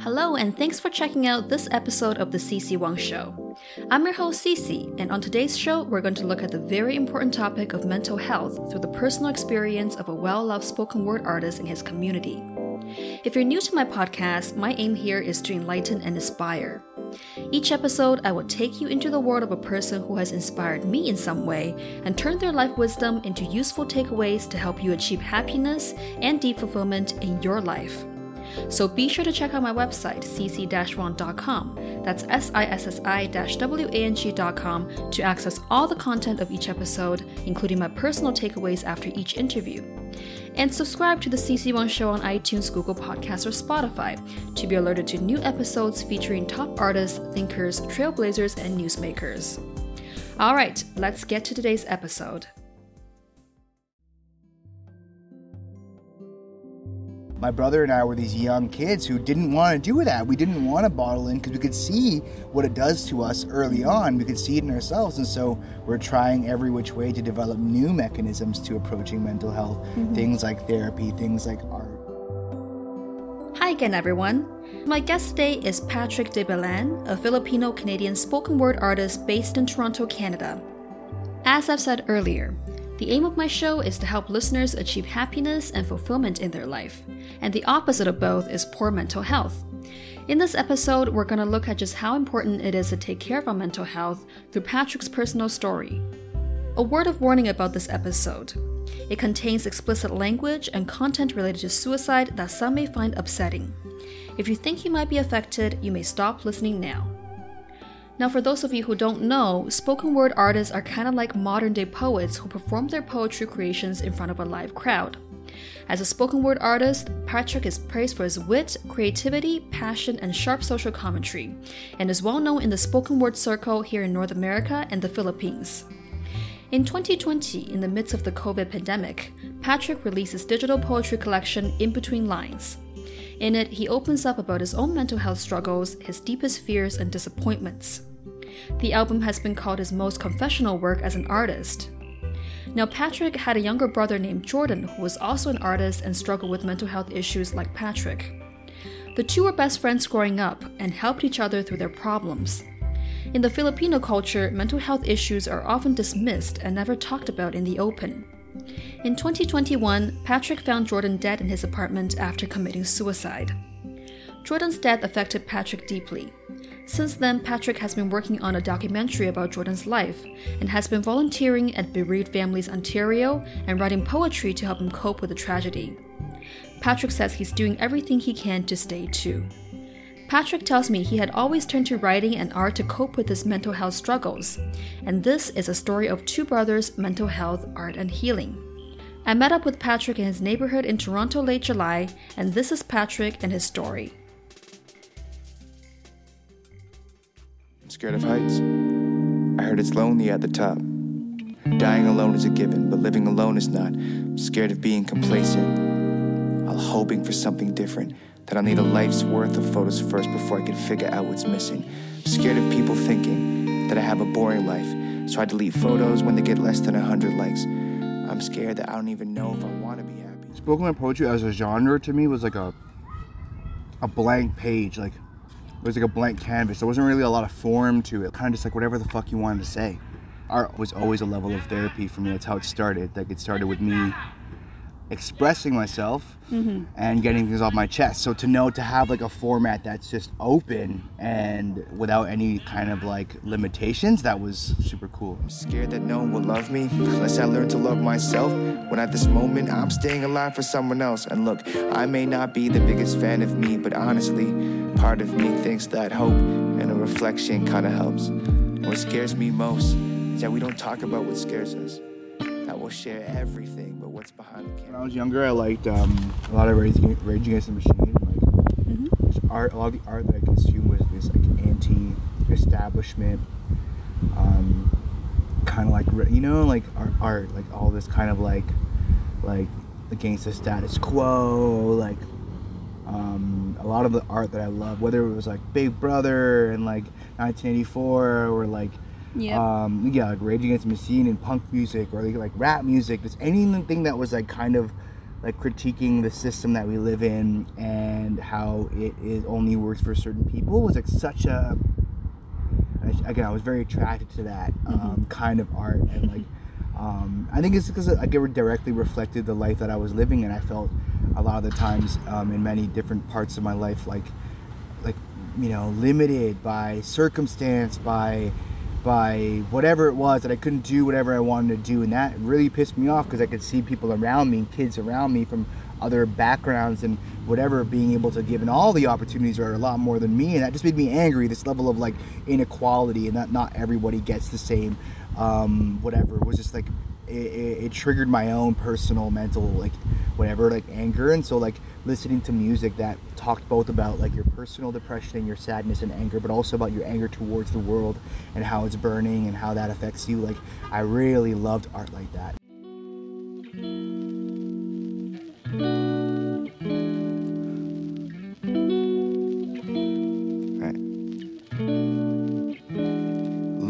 Hello, and thanks for checking out this episode of The Sissi Wang Show. I'm your host, Sissi, and on today's show, we're going to look at the very important topic of mental health through the personal experience of a well loved spoken word artist in his community. If you're new to my podcast, my aim here is to enlighten and inspire. Each episode, I will take you into the world of a person who has inspired me in some way and turn their life wisdom into useful takeaways to help you achieve happiness and deep fulfillment in your life. So be sure to check out my website, sissiwang.com. That's S-I-S-S-I-W-A-N-G.com to access all the content of each episode, including my personal takeaways after each interview. And subscribe to the Sissi Wang Show on iTunes, Google Podcasts, or Spotify to be alerted to new episodes featuring top artists, thinkers, trailblazers, and newsmakers. All right, let's get to today's episode. My brother and I were these young kids who didn't want to do that. We didn't want to bottle in because we could see what it does to us early on. We could see it in ourselves. And so we're trying every which way to develop new mechanisms to approaching mental health, mm-hmm. things like therapy, things like art. Hi again, everyone. My guest today is Patrick de Belen, a Filipino Canadian spoken word artist based in Toronto, Canada. As I've said earlier, the aim of my show is to help listeners achieve happiness and fulfillment in their life, and the opposite of both is poor mental health. In this episode, we're going to look at just how important it is to take care of our mental health through Patrick's personal story. A word of warning about this episode it contains explicit language and content related to suicide that some may find upsetting. If you think you might be affected, you may stop listening now. Now, for those of you who don't know, spoken word artists are kind of like modern day poets who perform their poetry creations in front of a live crowd. As a spoken word artist, Patrick is praised for his wit, creativity, passion, and sharp social commentary, and is well known in the spoken word circle here in North America and the Philippines. In 2020, in the midst of the COVID pandemic, Patrick released his digital poetry collection In Between Lines. In it, he opens up about his own mental health struggles, his deepest fears, and disappointments. The album has been called his most confessional work as an artist. Now, Patrick had a younger brother named Jordan who was also an artist and struggled with mental health issues like Patrick. The two were best friends growing up and helped each other through their problems. In the Filipino culture, mental health issues are often dismissed and never talked about in the open. In 2021, Patrick found Jordan dead in his apartment after committing suicide. Jordan's death affected Patrick deeply. Since then, Patrick has been working on a documentary about Jordan's life and has been volunteering at Bereaved Families Ontario and writing poetry to help him cope with the tragedy. Patrick says he's doing everything he can to stay too. Patrick tells me he had always turned to writing and art to cope with his mental health struggles, and this is a story of two brothers' mental health, art, and healing. I met up with Patrick in his neighborhood in Toronto late July, and this is Patrick and his story. I'm scared of heights. I heard it's lonely at the top. Dying alone is a given, but living alone is not. I'm scared of being complacent. I'm hoping for something different that I'll need a life's worth of photos first before I can figure out what's missing. I'm scared of people thinking that I have a boring life, so I delete photos when they get less than 100 likes. I'm scared that I don't even know if I want to be happy. Spoken word poetry as a genre to me was like a a blank page, like it was like a blank canvas. There wasn't really a lot of form to it. Kind of just like whatever the fuck you wanted to say. Art was always a level of therapy for me. That's how it started. Like it started with me expressing myself mm-hmm. and getting things off my chest. So to know to have like a format that's just open and without any kind of like limitations, that was super cool. I'm scared that no one will love me unless I learn to love myself. When at this moment I'm staying alive for someone else. And look, I may not be the biggest fan of me, but honestly, part of me thinks that hope and a reflection kind of helps. What scares me most is that we don't talk about what scares us. That we'll share everything what's behind the camera. When I was younger, I liked um, a lot of Rage, Rage Against the Machine. Like mm-hmm. art, a lot of the art that I consumed was this like anti-establishment, um, kind of like you know, like art, art, like all this kind of like, like against the status quo, like um, a lot of the art that I love, whether it was like Big Brother and like 1984 or like yeah. Um, yeah, like Rage Against the Machine and punk music or like, like rap music. Just anything that was like kind of like critiquing the system that we live in and how it is only works for certain people was like such a again I was very attracted to that um, mm-hmm. kind of art and like um, I think it's because like it directly reflected the life that I was living and I felt a lot of the times um, in many different parts of my life like like you know limited by circumstance by by whatever it was that I couldn't do whatever I wanted to do and that really pissed me off because I could see people around me kids around me from other backgrounds and whatever being able to give and all the opportunities are a lot more than me and that just made me angry this level of like inequality and that not everybody gets the same um, whatever. It was just like it, it, it, triggered my own personal mental like whatever like anger and so like listening to music that talked both about like your personal depression and your sadness and anger but also about your anger towards the world and how it's burning and how that affects you like i really loved art like that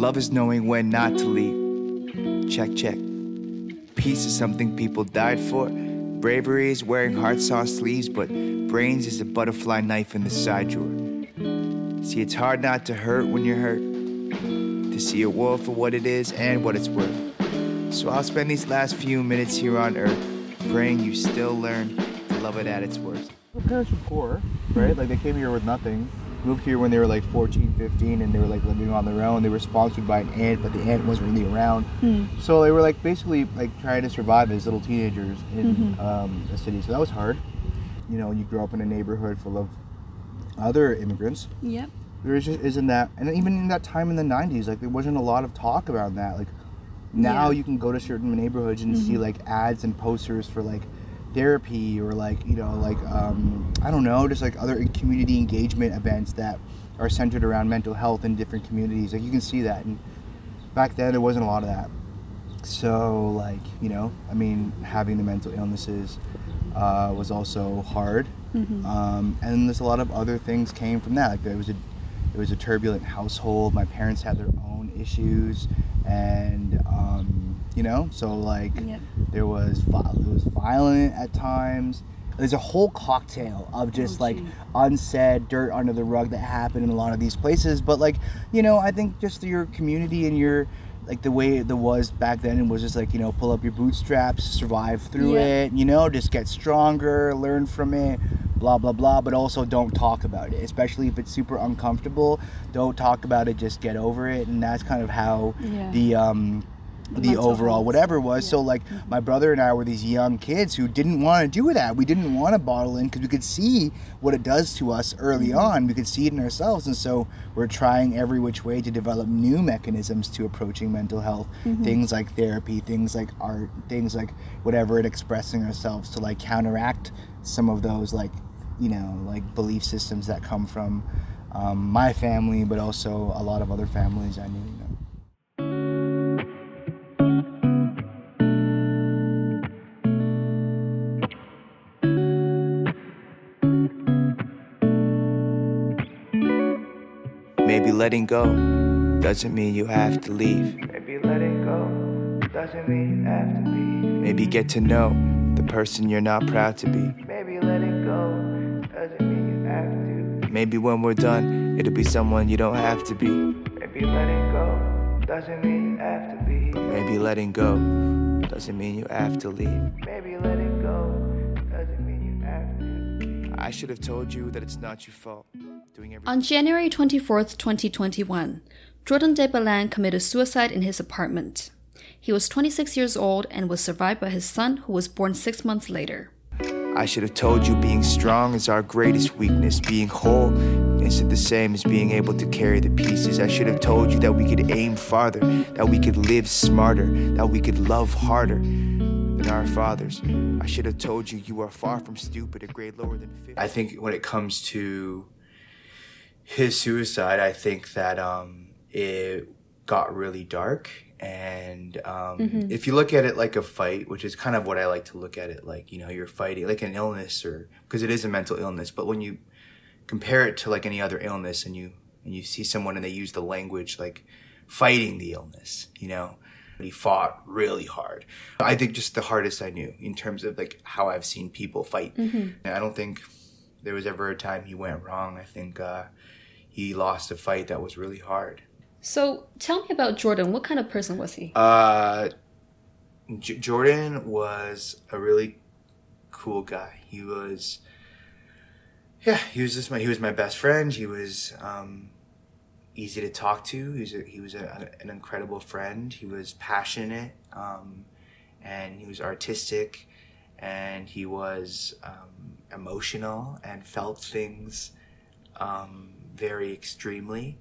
Love is knowing when not to leave. Check, check. Peace is something people died for. Bravery is wearing hearts on sleeves, but brains is a butterfly knife in the side drawer. See, it's hard not to hurt when you're hurt. To see a world for what it is and what it's worth. So I'll spend these last few minutes here on earth praying you still learn to love it at its worst. The parents were poor, right? Like they came here with nothing moved here when they were like 14, 15, and they were like living on their own. They were sponsored by an aunt, but the aunt wasn't really around. Mm. So they were like basically like trying to survive as little teenagers in mm-hmm. um, the city. So that was hard. You know, you grow up in a neighborhood full of other immigrants. Yep. There just isn't that, and even in that time in the 90s, like there wasn't a lot of talk about that. Like now yeah. you can go to certain neighborhoods and mm-hmm. see like ads and posters for like therapy or like you know like um, I don't know just like other community engagement events that are centered around mental health in different communities. Like you can see that. And back then there wasn't a lot of that. So like you know I mean having the mental illnesses uh, was also hard. Mm-hmm. um, and there's a lot of other things came from that. Like there was a it was a turbulent household. My parents had their own issues. And um, you know? So like yep. there was it was violent at times. There's a whole cocktail of just oh, like unsaid dirt under the rug that happened in a lot of these places. But like you know i think just your community and your like the way it was back then it was just like you know pull up your bootstraps survive through yeah. it you know just get stronger learn from it blah blah blah. But also don't talk about it especially if it's super uncomfortable. Don't talk about it just get over it. And that's kind of how yeah. the um the overall whatever was. Yeah. So like my brother and I were these young kids who didn't want to do that. We didn't want to bottle in because we could see what it does to us early mm-hmm. on. We could see it in ourselves, and so we're trying every which way to develop new mechanisms to approaching mental health. Mm-hmm. Things like therapy, things like art, things like whatever, and expressing ourselves to like counteract some of those like you know like belief systems that come from um, my family, but also a lot of other families I knew. You know. Letting go doesn't mean you have to leave. Maybe letting go doesn't mean you have to leave. Maybe get to know the person you're not proud to be. Maybe letting go doesn't mean you have to. Maybe when we're done, it'll be someone you don't have to be. Maybe letting go doesn't mean you have to be. But maybe letting go doesn't mean you have to leave. Maybe letting I should have told you that it's not your fault. On January 24, 2021, Jordan de Belen committed suicide in his apartment. He was 26 years old and was survived by his son, who was born six months later. I should have told you being strong is our greatest weakness. Being whole isn't the same as being able to carry the pieces. I should have told you that we could aim farther, that we could live smarter, that we could love harder than our fathers. I should have told you you are far from stupid, a grade lower than 50. I think when it comes to his suicide, I think that um, it got really dark. And um, mm-hmm. if you look at it like a fight, which is kind of what I like to look at it like, you know, you're fighting like an illness or because it is a mental illness. But when you compare it to like any other illness and you and you see someone and they use the language like fighting the illness, you know, But He fought really hard. I think just the hardest I knew in terms of like how I've seen people fight. Mm-hmm. I don't think there was ever a time he went wrong. I think uh, he lost a fight that was really hard. So tell me about Jordan. What kind of person was he? Uh, J- Jordan was a really cool guy. He was, yeah, he was just my he was my best friend. He was um, easy to talk to. He was a, he was a, an incredible friend. He was passionate, um, and he was artistic, and he was um, emotional and felt things um, very extremely.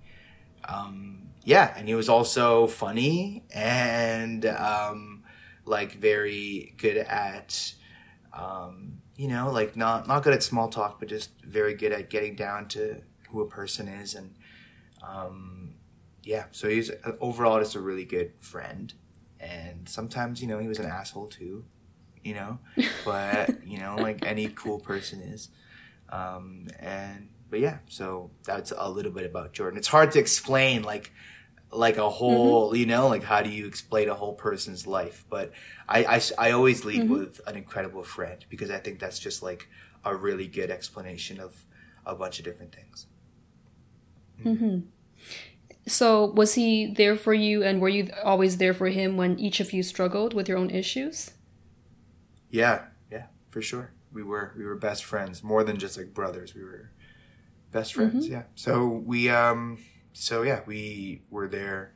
Um, yeah, and he was also funny and um, like very good at. Um, you know, like not not good at small talk, but just very good at getting down to who a person is. And um, yeah, so he's overall just a really good friend, and sometimes you know he was an asshole too, you know, but you know like any cool person is, um, and but yeah, so that's a little bit about Jordan. It's hard to explain like like a whole mm-hmm. you know like how do you explain a whole person's life but i i, I always lead mm-hmm. with an incredible friend because i think that's just like a really good explanation of a bunch of different things Mm-hmm. So, was he there for you, and were you always there for him when each of you struggled with your own issues? Yeah, yeah, for sure. We were we were best friends, more than just like brothers. We were best friends. Mm-hmm. Yeah. So we um so yeah we were there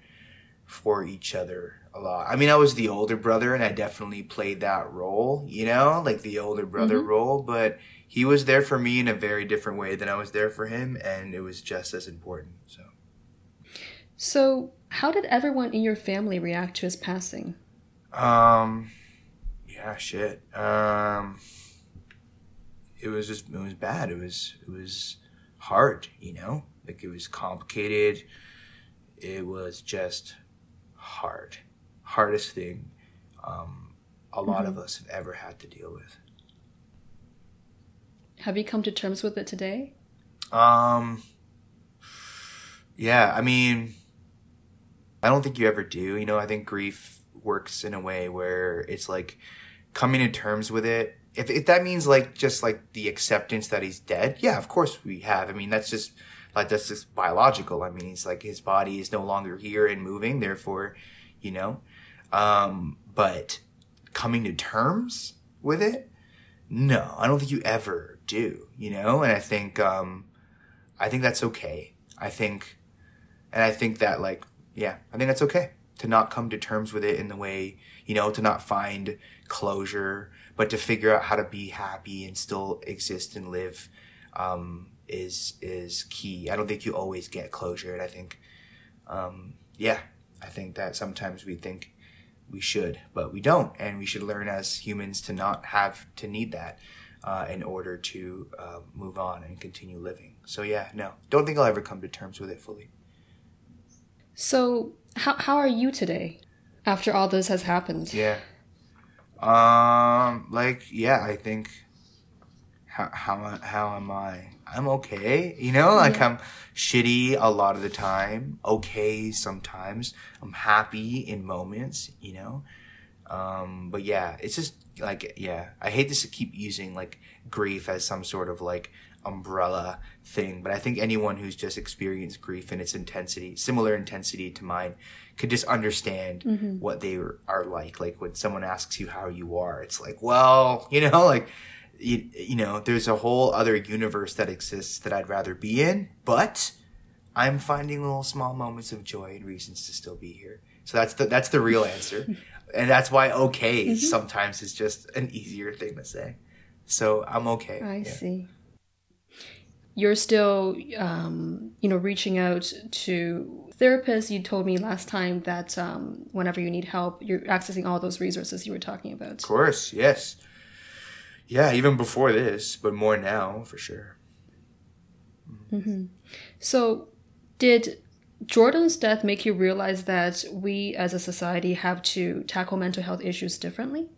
for each other a lot. I mean, I was the older brother, and I definitely played that role. You know, like the older brother mm-hmm. role, but he was there for me in a very different way than I was there for him, and it was just as important. So, so how did everyone in your family react to his passing? Um, yeah, shit. Um, it was just it was bad. It was it was hard. You know, like it was complicated. It was just hard, hardest thing um, a lot mm-hmm. of us have ever had to deal with. Have you come to terms with it today? Um, yeah, I mean, I don't think you ever do. You know, I think grief works in a way where it's like coming to terms with it. If, if that means like just like the acceptance that he's dead, yeah, of course we have. I mean, that's just like that's just biological. I mean, he's like his body is no longer here and moving, therefore, you know. Um, but coming to terms with it, no, I don't think you ever do, you know? And I think, um, I think that's okay. I think, and I think that like, yeah, I think that's okay to not come to terms with it in the way, you know, to not find closure, but to figure out how to be happy and still exist and live, um, is, is key. I don't think you always get closure. And I think, um, yeah, I think that sometimes we think we should, but we don't. And we should learn as humans to not have to need that uh, in order to uh, move on and continue living. So yeah, no, don't think I'll ever come to terms with it fully. So how how are you today after all this has happened? Yeah. Um like yeah, I think how how how am I? I'm okay. You know, like yeah. I'm shitty a lot of the time, okay sometimes. I'm happy in moments, you know. Um but yeah, it's just like yeah i hate this to keep using like grief as some sort of like umbrella thing but i think anyone who's just experienced grief in its intensity similar intensity to mine could just understand mm-hmm. what they are like like when someone asks you how you are it's like well you know like you, you know there's a whole other universe that exists that i'd rather be in but i'm finding little small moments of joy and reasons to still be here so that's the that's the real answer and that's why okay mm-hmm. sometimes is just an easier thing to say. So I'm okay. I yeah. see. You're still, um, you know, reaching out to therapists. You told me last time that um, whenever you need help, you're accessing all those resources you were talking about. Of course, yes. Yeah, even before this, but more now for sure. Mm-hmm. So, did Jordan's death make you realize that we as a society have to tackle mental health issues differently?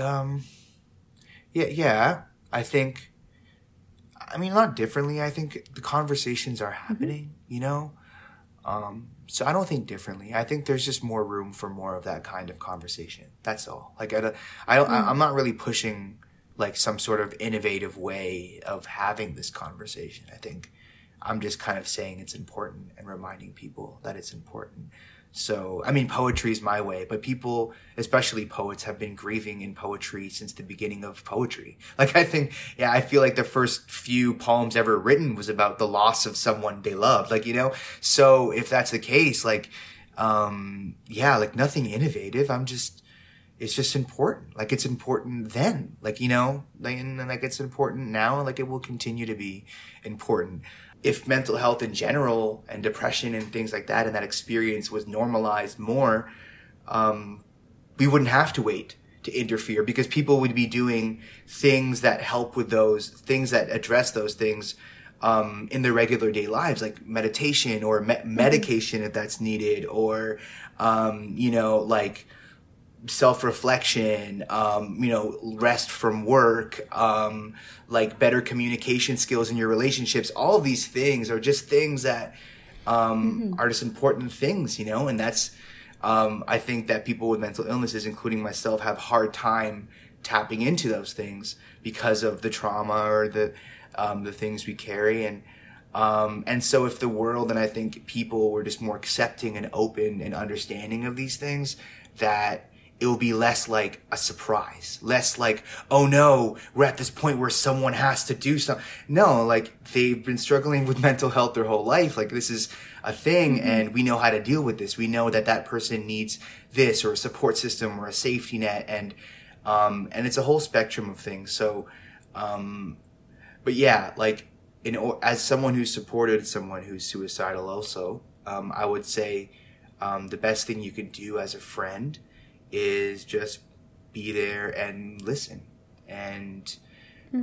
Um, yeah, yeah. I think, I mean, not differently. I think the conversations are mm-hmm. happening, mm-hmm. you know? Um, so I don't think differently. I think there's just more room for more of that kind of conversation. That's all. Like I, don't- I don't, I, I'm not really pushing like some sort of innovative way of having this conversation. I think I'm just kind of saying it's important and reminding people that it's important. So, I mean, poetry is my way, but people, especially poets, have been grieving in poetry since the beginning of poetry. Like, I think, yeah, I feel like the first few poems ever written was about the loss of someone they loved. Like, you know, so if that's the case, like, um, yeah, like nothing innovative. I'm just, it's just important. Like, it's important then. Like, you know, like, and like it's important now, and like it will continue to be important if mental health in general and depression and things like that and that experience was normalized more, um, we wouldn't have to wait to interfere because people would be doing things that help with those things that address those things um, in their regular day lives, like meditation or me- medication if that's needed, or um, you know, like self-reflection um, you know rest from work um, like better communication skills in your relationships. All these things are just things that um, are just important things you know? And that's um, i think that people with mental illnesses including myself have hard time tapping into those things because of the trauma or the um, the things we carry. And um, and so if the world and I think people were just more accepting and open and understanding of these things, that it will be less like a surprise, less like, oh no, we're at this point where someone has to do something. No, like they've been struggling with mental health their whole life. Like this is a thing and we know how to deal with this. We know that that person needs this or a support system or a safety net and, um, and it's a whole spectrum of things. So, um, but yeah, like in as someone who supported someone who's suicidal, also, um, I would say um, the best thing you could do as a friend is just be there and listen and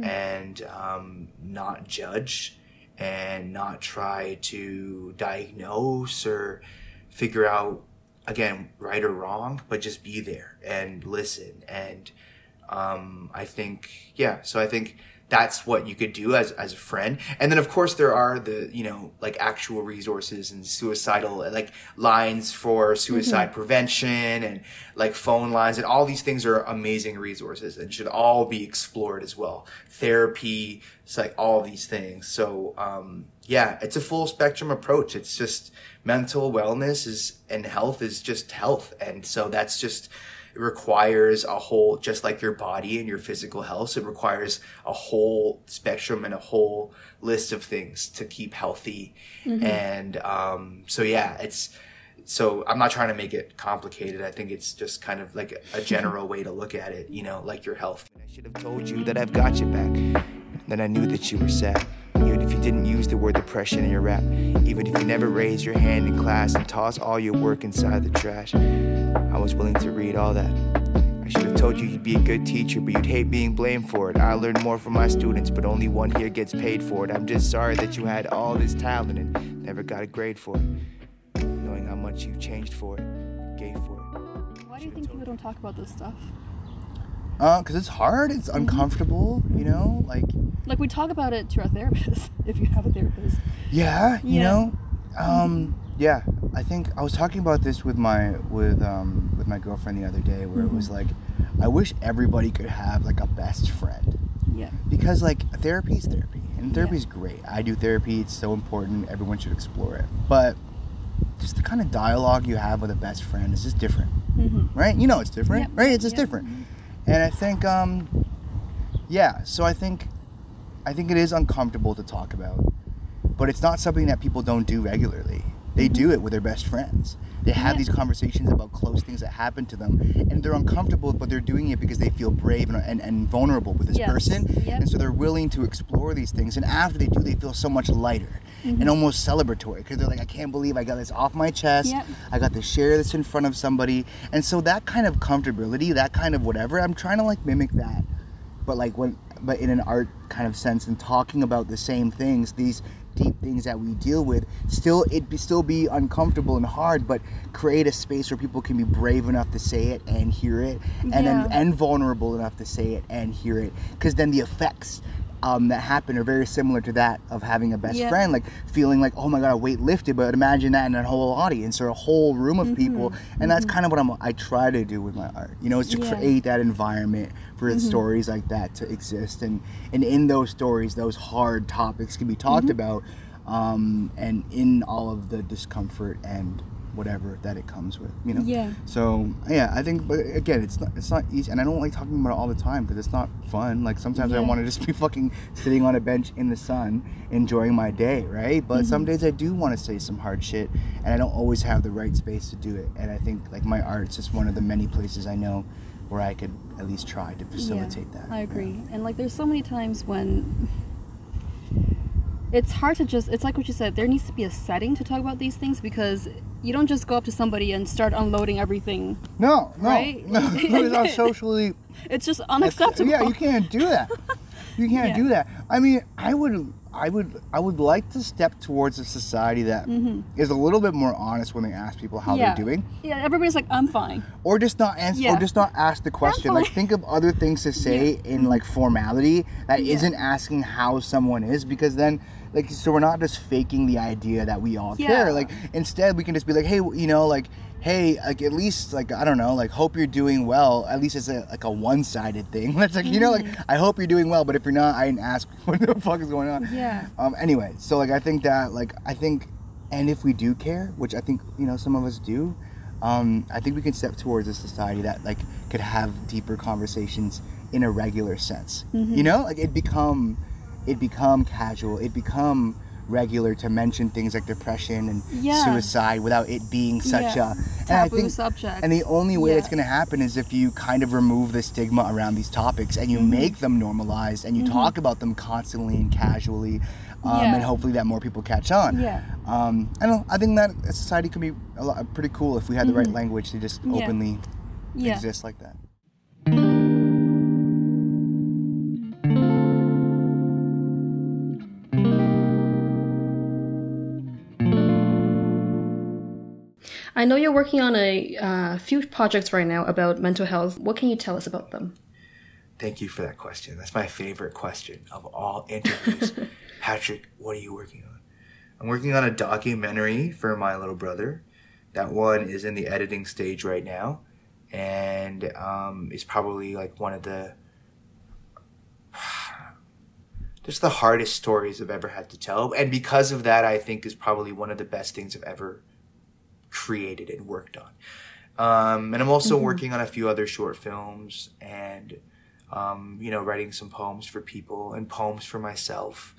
and um, not judge and not try to diagnose or figure out again right or wrong, but just be there and listen and um, I think, yeah. So I think that's what you could do as, as a friend. And then of course there are the, you know, like actual resources and suicidal, like lines for suicide prevention and like phone lines and all these things are amazing resources and should all be explored as well. Therapy, it's like all these things. So, um, yeah, it's a full spectrum approach. It's just mental wellness is and health is just health. And so that's just, it requires a whole just like your body and your physical health so it requires a whole spectrum and a whole list of things to keep healthy. And um, so yeah it's so i'm not trying to make it complicated. I think it's just kind of like a, a general way to look at it you know like your health. I should have told you that i've got you back then i knew that you were sad even if you didn't use the word depression in your rap even if you never raised your hand in class and tossed all your work inside the trash I was willing to read all that. I should have told you you'd be a good teacher, but you'd hate being blamed for it. I learned more from my students, but only one here gets paid for it. I'm just sorry that you had all this talent and never got a grade for it. Knowing how much you changed for it, gave for it. Why do you think people don't talk about this stuff? Uh, cause it's hard. It's uncomfortable. You know, like Like we talk about it to our therapist, if you have a therapist. yeah, you Yeah. know, um, yeah. I think I was talking about this with my with um with my girlfriend the other day, where it was like, I wish everybody could have like a best friend Yeah. because like therapy is therapy and therapy is great. I do therapy; it's so important. Everyone should explore it. But just the kind of dialogue you have with a best friend is just different, Mm-hmm. right? You know, it's different, Yep. right? It's just Yep. different. And I think, um, yeah. So I think, I think it is uncomfortable to talk about, but it's not something that people don't do regularly. They do it with their best friends. They have these conversations about close things that happen to them, and they're uncomfortable, but they're doing it because they feel brave and, and, and vulnerable with this Yes. person. Yep. And so they're willing to explore these things. And after they do, they feel so much lighter Mm-hmm. and almost celebratory because they're like, I can't believe I got this off my chest. Yep. I got to share this in front of somebody. And so that kind of comfortability, that kind of whatever, I'm trying to like mimic that. But like when, but in an art kind of sense and talking about the same things, these deep things that we deal with, still it be still be uncomfortable and hard, but create a space where people can be brave enough to say it and hear it, and Yeah. then and vulnerable enough to say it and hear it, because then the effects um, that happen are very similar to that of having a best Yeah. friend, like feeling like, oh my god, a weight lifted. But imagine that in a whole audience or a whole room of people, and that's kind of what I'm. I try to do with my art. You know, is to Mm-hmm. Yeah. Mm-hmm. create that environment for stories like that to exist, and and in those stories, those hard topics can be talked Mm-hmm. about, um, and in all of the discomfort and whatever that it comes with. You know. Yeah. So yeah, I think, but again, it's not it's not easy, and I don't like talking about it all the time because it's not fun. Like sometimes I want to just be fucking sitting on a bench in the sun, enjoying my day, right? But some Mm-hmm. days I do want to say some hard shit, and I don't always have the right space to do it. And I think like my art's just one of the many places I know where I could at least try to facilitate that. I agree. And like there's so many times when it's hard to just it's like what you said, there needs to be a setting to talk about these things because you don't just go up to somebody and start unloading everything. No, no, Right? no. it's not socially It's just unacceptable. Yeah, you can't do that. You can't Yeah. do that. I mean, I would, I would, I would like to step towards a society that is a little bit more honest when they ask people how Mm-hmm. yeah. they're doing, Yeah, everybody's like, I'm fine. or just not answer, Yeah. or just not ask the question. Like, think of other things to say in like formality that not asking how someone is, because then. Like so, we're not just faking the idea that we all Yeah. care. Like instead, we can just be like, hey, you know, like, hey, like at least, like I don't know, like hope you're doing well. At least it's a like a one-sided thing. That's like you know, like I hope you're doing well, but if you're not, I didn't ask what the fuck is going on. Yeah. Um. Anyway, so like I think that like I think, and if we do care, which I think you know some of us do, um, I think we can step towards a society that like could have deeper conversations in a regular sense. Mm-hmm. You know, like it become, it become casual. It become regular to mention things like depression and Yeah. suicide without it being such Yeah. a and I Taboo think- subject. And the only way Yeah. it's going to happen is if you kind of remove the stigma around these topics and you Mm-hmm. make them normalized and you talk about them constantly and casually, um, and hopefully that more people catch on. Yeah. Um, I don't. I think that society could be a lot, pretty cool if we had the right language to just Mm-hmm. Openly exist like that. I know you're working on a uh, few projects right now about mental health. What can you tell us about them? Thank you for that question. That's my favorite question of all interviews. Patrick, what are you working on? I'm working on a documentary for my little brother. That one is in the editing stage right now, and um, it's probably like one of the just the hardest stories I've ever had to tell. And because of that, I think is probably one of the best things I've ever created and worked on. Um, and I'm also working on a few other short films and, um, you know, writing some poems for people and poems for myself.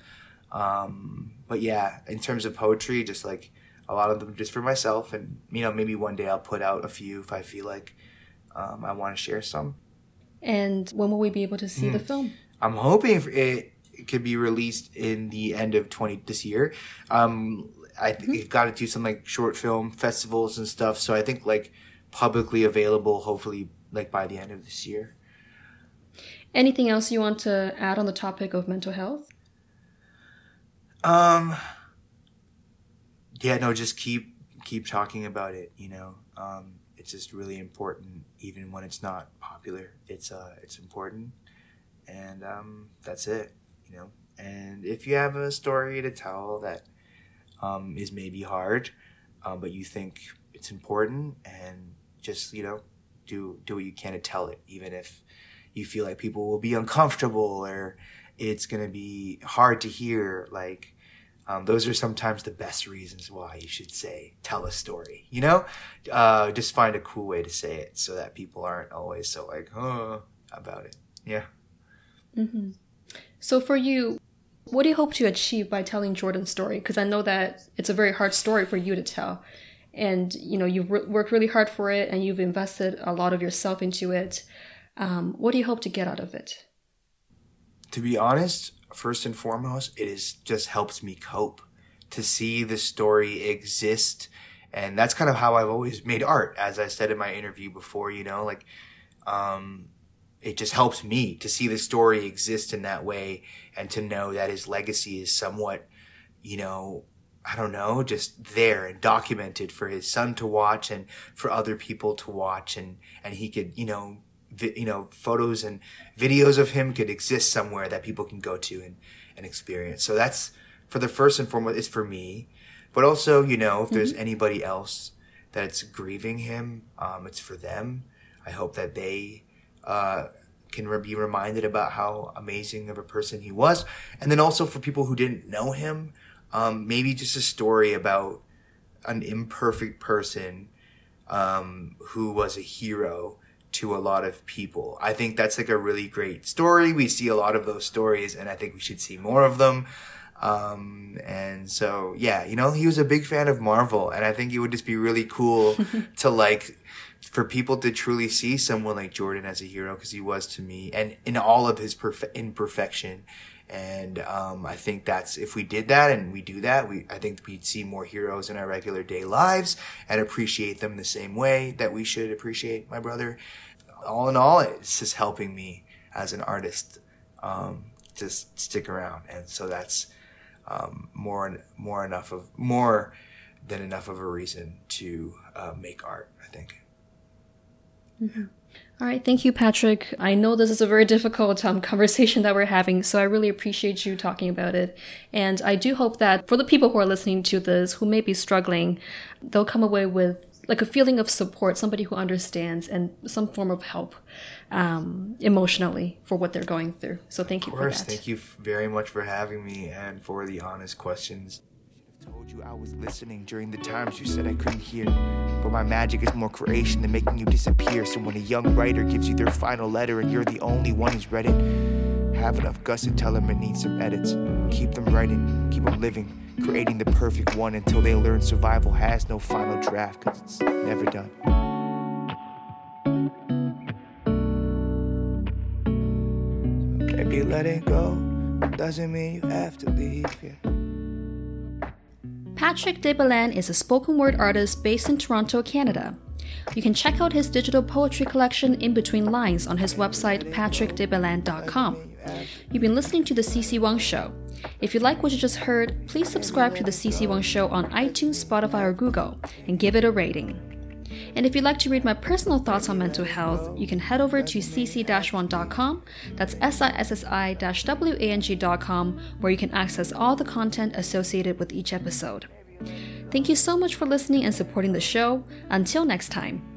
Um, but yeah, in terms of poetry, just like a lot of them just for myself. And, you know, maybe one day I'll put out a few if I feel like um, I want to share some. And when will we be able to see the film? I'm hoping it could be released in the end of 20 this year. Um, I think you've got to do some like short film festivals and stuff. So I think like publicly available, hopefully like by the end of this year. Anything else you want to add on the topic of mental health? Um, yeah, no, just keep keep talking about it. You know, um, it's just really important, even when it's not popular. It's uh, it's important, and um, that's it. You know, and if you have a story to tell that um, is maybe hard, um, but you think it's important, and just you know, do do what you can to tell it, even if you feel like people will be uncomfortable or it's gonna be hard to hear. Like, um, those are sometimes the best reasons why you should say tell a story. You know, uh, just find a cool way to say it so that people aren't always so like, oh, about it. Yeah. Mm-hmm. So for you, what do you hope to achieve by telling Jordan's story? Because I know that it's a very hard story for you to tell, and you know you've re- worked really hard for it, and you've invested a lot of yourself into it. Um, what do you hope to get out of it? to be honest, first and foremost, it is just helps me cope to see the story exist. And that's kind of how I've always made art, as I said in my interview before, you know, like, um, it just helps me to see the story exist in that way and to know that his legacy is somewhat, you know, I don't know, just there and documented for his son to watch and for other people to watch and, and he could, you know, vi- you know photos and videos of him could exist somewhere that people can go to and and experience. So that's for the first and foremost. It's for me, but also you know if there's anybody else that's grieving him, um, it's for them. I hope that they uh, can re- be reminded about how amazing of a person he was, and then also for people who didn't know him, um, maybe just a story about an imperfect person um, who was a hero to a lot of people. I think that's like a really great story. We see a lot of those stories, and I think we should see more of them. Um, and so, yeah, you know, he was a big fan of Marvel, and I think it would just be really cool to like for people to truly see someone like Jordan as a hero because he was to me, and in all of his perfe- imperfection. And um, I think that's if we did that and we do that, we I think we'd see more heroes in our regular day lives and appreciate them the same way that we should appreciate my brother. All in all, it's just helping me as an artist um, just stick around, and so that's um, more more enough of more than enough of a reason to uh, make art. I think. All right, thank you, Patrick. I know this is a very difficult um, conversation that we're having, so I really appreciate you talking about it. And I do hope that for the people who are listening to this who may be struggling, they'll come away with like a feeling of support, somebody who understands, and some form of help um, emotionally for what they're going through. So thank you Of course, for that. thank you very much for having me and for the honest questions. Told you I was listening during the times you said I couldn't hear. But my magic is more creation than making you disappear. So when a young writer gives you their final letter and you're the only one who's read it, have enough guts to tell them it needs some edits. Keep them writing, keep them living, creating the perfect one until they learn survival has no final draft, cause it's never done. Maybe letting go doesn't mean you have to leave, yeah. Patrick de Belen is a spoken word artist based in Toronto, Canada. You can check out his digital poetry collection In Between Lines on his website patrickdebelen.com. You've been listening to The Sissi Wang Show. If you like what you just heard, please subscribe to The Sissi Wang Show on iTunes, Spotify, or Google and give it a rating. And if you'd like to read my personal thoughts on mental health, you can head over to sissiwang.com, that's sissi-wang.com, where you can access all the content associated with each episode. Thank you so much for listening and supporting the show. Until next time.